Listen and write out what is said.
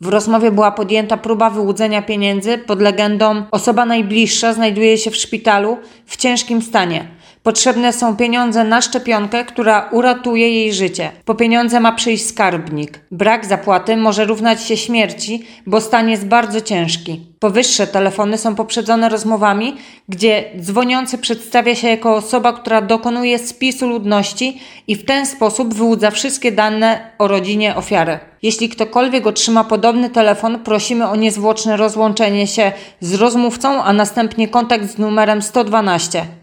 W rozmowie była podjęta próba wyłudzenia pieniędzy pod legendą osoba najbliższa znajduje się w szpitalu w ciężkim stanie. Potrzebne są pieniądze na szczepionkę, która uratuje jej życie. Po pieniądze ma przyjść skarbnik. Brak zapłaty może równać się śmierci, bo stan jest bardzo ciężki. Powyższe telefony są poprzedzone rozmowami, gdzie dzwoniący przedstawia się jako osoba, która dokonuje spisu ludności i w ten sposób wyłudza wszystkie dane o rodzinie ofiary. Jeśli ktokolwiek otrzyma podobny telefon, prosimy o niezwłoczne rozłączenie się z rozmówcą, a następnie kontakt z numerem 112.